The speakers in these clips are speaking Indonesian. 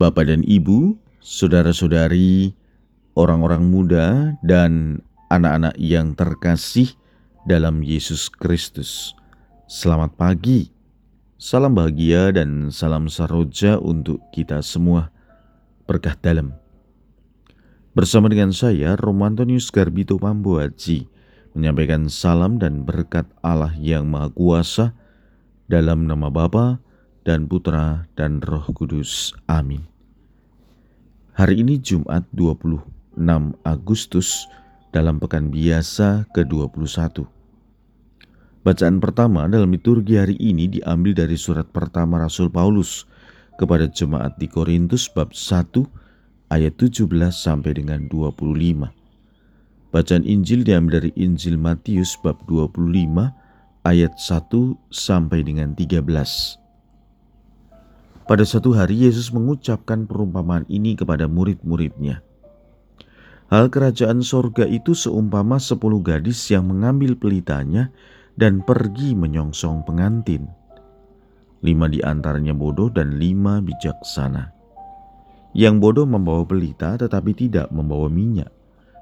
Bapak dan Ibu, saudara-saudari, orang-orang muda, dan anak-anak yang terkasih dalam Yesus Kristus. Selamat pagi, salam bahagia, dan salam saroja untuk kita semua. Berkah dalam. Bersama dengan saya, Romantonius Garbito Pambuaji, menyampaikan salam dan berkat Allah yang Maha Kuasa dalam nama Bapa dan Putra dan Roh Kudus. Amin. Hari ini Jumat 26 Agustus dalam pekan biasa ke-21. Bacaan pertama dalam liturgi hari ini diambil dari surat pertama Rasul Paulus kepada jemaat di Korintus bab 1 ayat 17 sampai dengan 25. Bacaan Injil diambil dari Injil Matius bab 25 ayat 1 sampai dengan 13. Pada suatu hari Yesus mengucapkan perumpamaan ini kepada murid-muridnya. Hal kerajaan sorga itu seumpama sepuluh gadis yang mengambil pelitanya dan pergi menyongsong pengantin. Lima di antaranya bodoh dan lima bijaksana. Yang bodoh membawa pelita tetapi tidak membawa minyak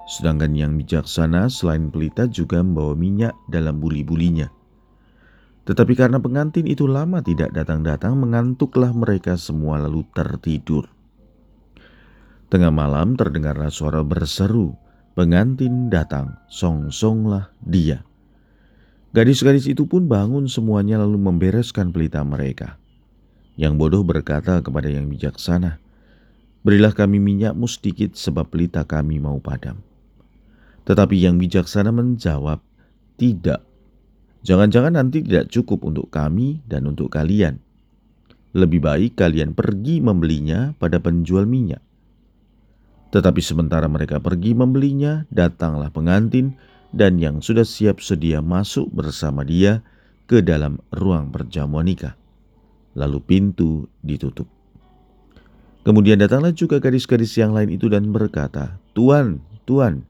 Sedangkan yang bijaksana selain pelita juga membawa minyak dalam buli-bulinya. Tetapi karena pengantin itu lama tidak datang-datang, mengantuklah mereka semua lalu tertidur. Tengah malam terdengarlah suara berseru, pengantin datang, song-songlah dia. Gadis-gadis itu pun bangun semuanya lalu membereskan pelita mereka. Yang bodoh berkata kepada yang bijaksana, Berilah kami minyakmu sedikit sebab pelita kami mau padam. Tetapi yang bijaksana menjawab, "Tidak. Jangan-jangan nanti tidak cukup untuk kami dan untuk kalian. Lebih baik kalian pergi membelinya pada penjual minyak." Tetapi sementara mereka pergi membelinya, datanglah pengantin dan yang sudah siap sedia masuk bersama dia ke dalam ruang perjamuan nikah. Lalu pintu ditutup. Kemudian datanglah juga gadis-gadis yang lain itu dan berkata, "Tuan, Tuan,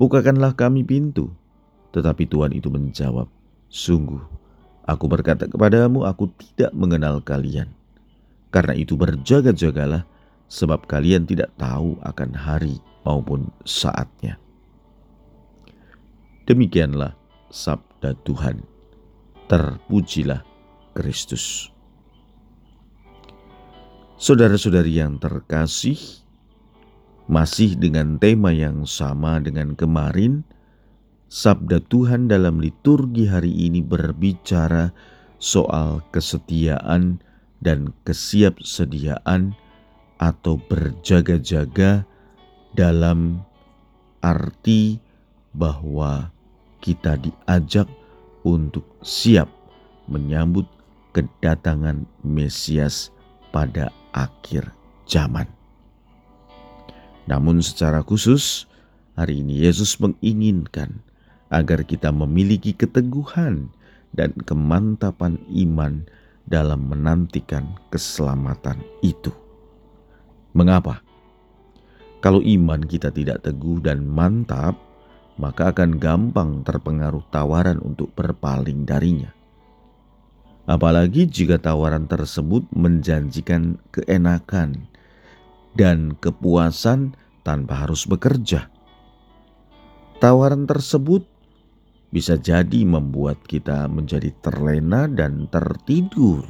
bukakanlah kami pintu. Tetapi Tuhan itu menjawab, sungguh, aku berkata kepadamu, aku tidak mengenal kalian. Karena itu berjaga-jagalah, sebab kalian tidak tahu akan hari maupun saatnya. Demikianlah sabda Tuhan. Terpujilah Kristus. Saudara-saudari yang terkasih, masih dengan tema yang sama dengan kemarin, sabda Tuhan dalam liturgi hari ini berbicara soal kesetiaan dan kesiapsediaan atau berjaga-jaga dalam arti bahwa kita diajak untuk siap menyambut kedatangan Mesias pada akhir zaman. Namun secara khusus, hari ini Yesus menginginkan agar kita memiliki keteguhan dan kemantapan iman dalam menantikan keselamatan itu. Mengapa? Kalau iman kita tidak teguh dan mantap, maka akan gampang terpengaruh tawaran untuk berpaling darinya. Apalagi jika tawaran tersebut menjanjikan keenakan dan kepuasan tanpa harus bekerja. Tawaran tersebut bisa jadi membuat kita menjadi terlena dan tertidur,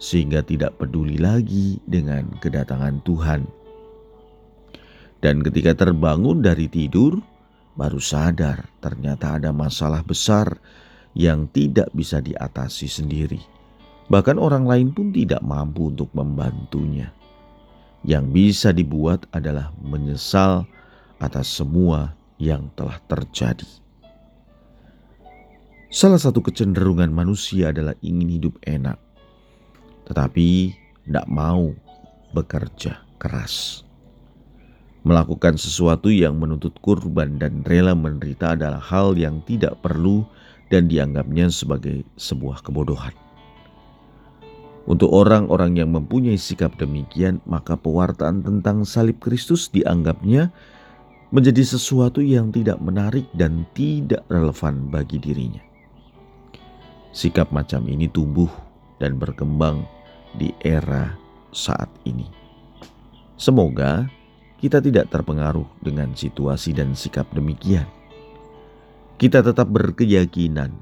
sehingga tidak peduli lagi dengan kedatangan Tuhan. Dan ketika terbangun dari tidur, baru sadar ternyata ada masalah besar yang tidak bisa diatasi sendiri. Bahkan orang lain pun tidak mampu untuk membantunya yang bisa dibuat adalah menyesal atas semua yang telah terjadi. Salah satu kecenderungan manusia adalah ingin hidup enak, tetapi tidak mau bekerja keras. Melakukan sesuatu yang menuntut kurban dan rela menderita adalah hal yang tidak perlu dan dianggapnya sebagai sebuah kebodohan. Untuk orang-orang yang mempunyai sikap demikian, maka pewartaan tentang salib Kristus dianggapnya menjadi sesuatu yang tidak menarik dan tidak relevan bagi dirinya. Sikap macam ini tumbuh dan berkembang di era saat ini. Semoga kita tidak terpengaruh dengan situasi dan sikap demikian. Kita tetap berkeyakinan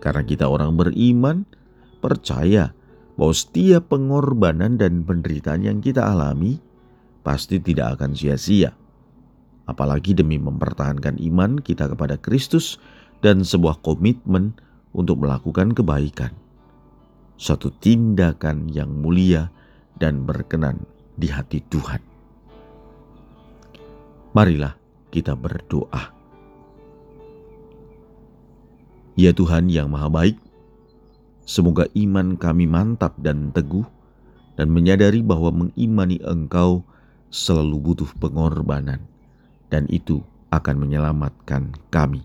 karena kita orang beriman, percaya bahwa setiap pengorbanan dan penderitaan yang kita alami pasti tidak akan sia-sia. Apalagi demi mempertahankan iman kita kepada Kristus dan sebuah komitmen untuk melakukan kebaikan. Suatu tindakan yang mulia dan berkenan di hati Tuhan. Marilah kita berdoa. Ya Tuhan yang Maha Baik, semoga iman kami mantap dan teguh, dan menyadari bahwa mengimani Engkau selalu butuh pengorbanan, dan itu akan menyelamatkan kami.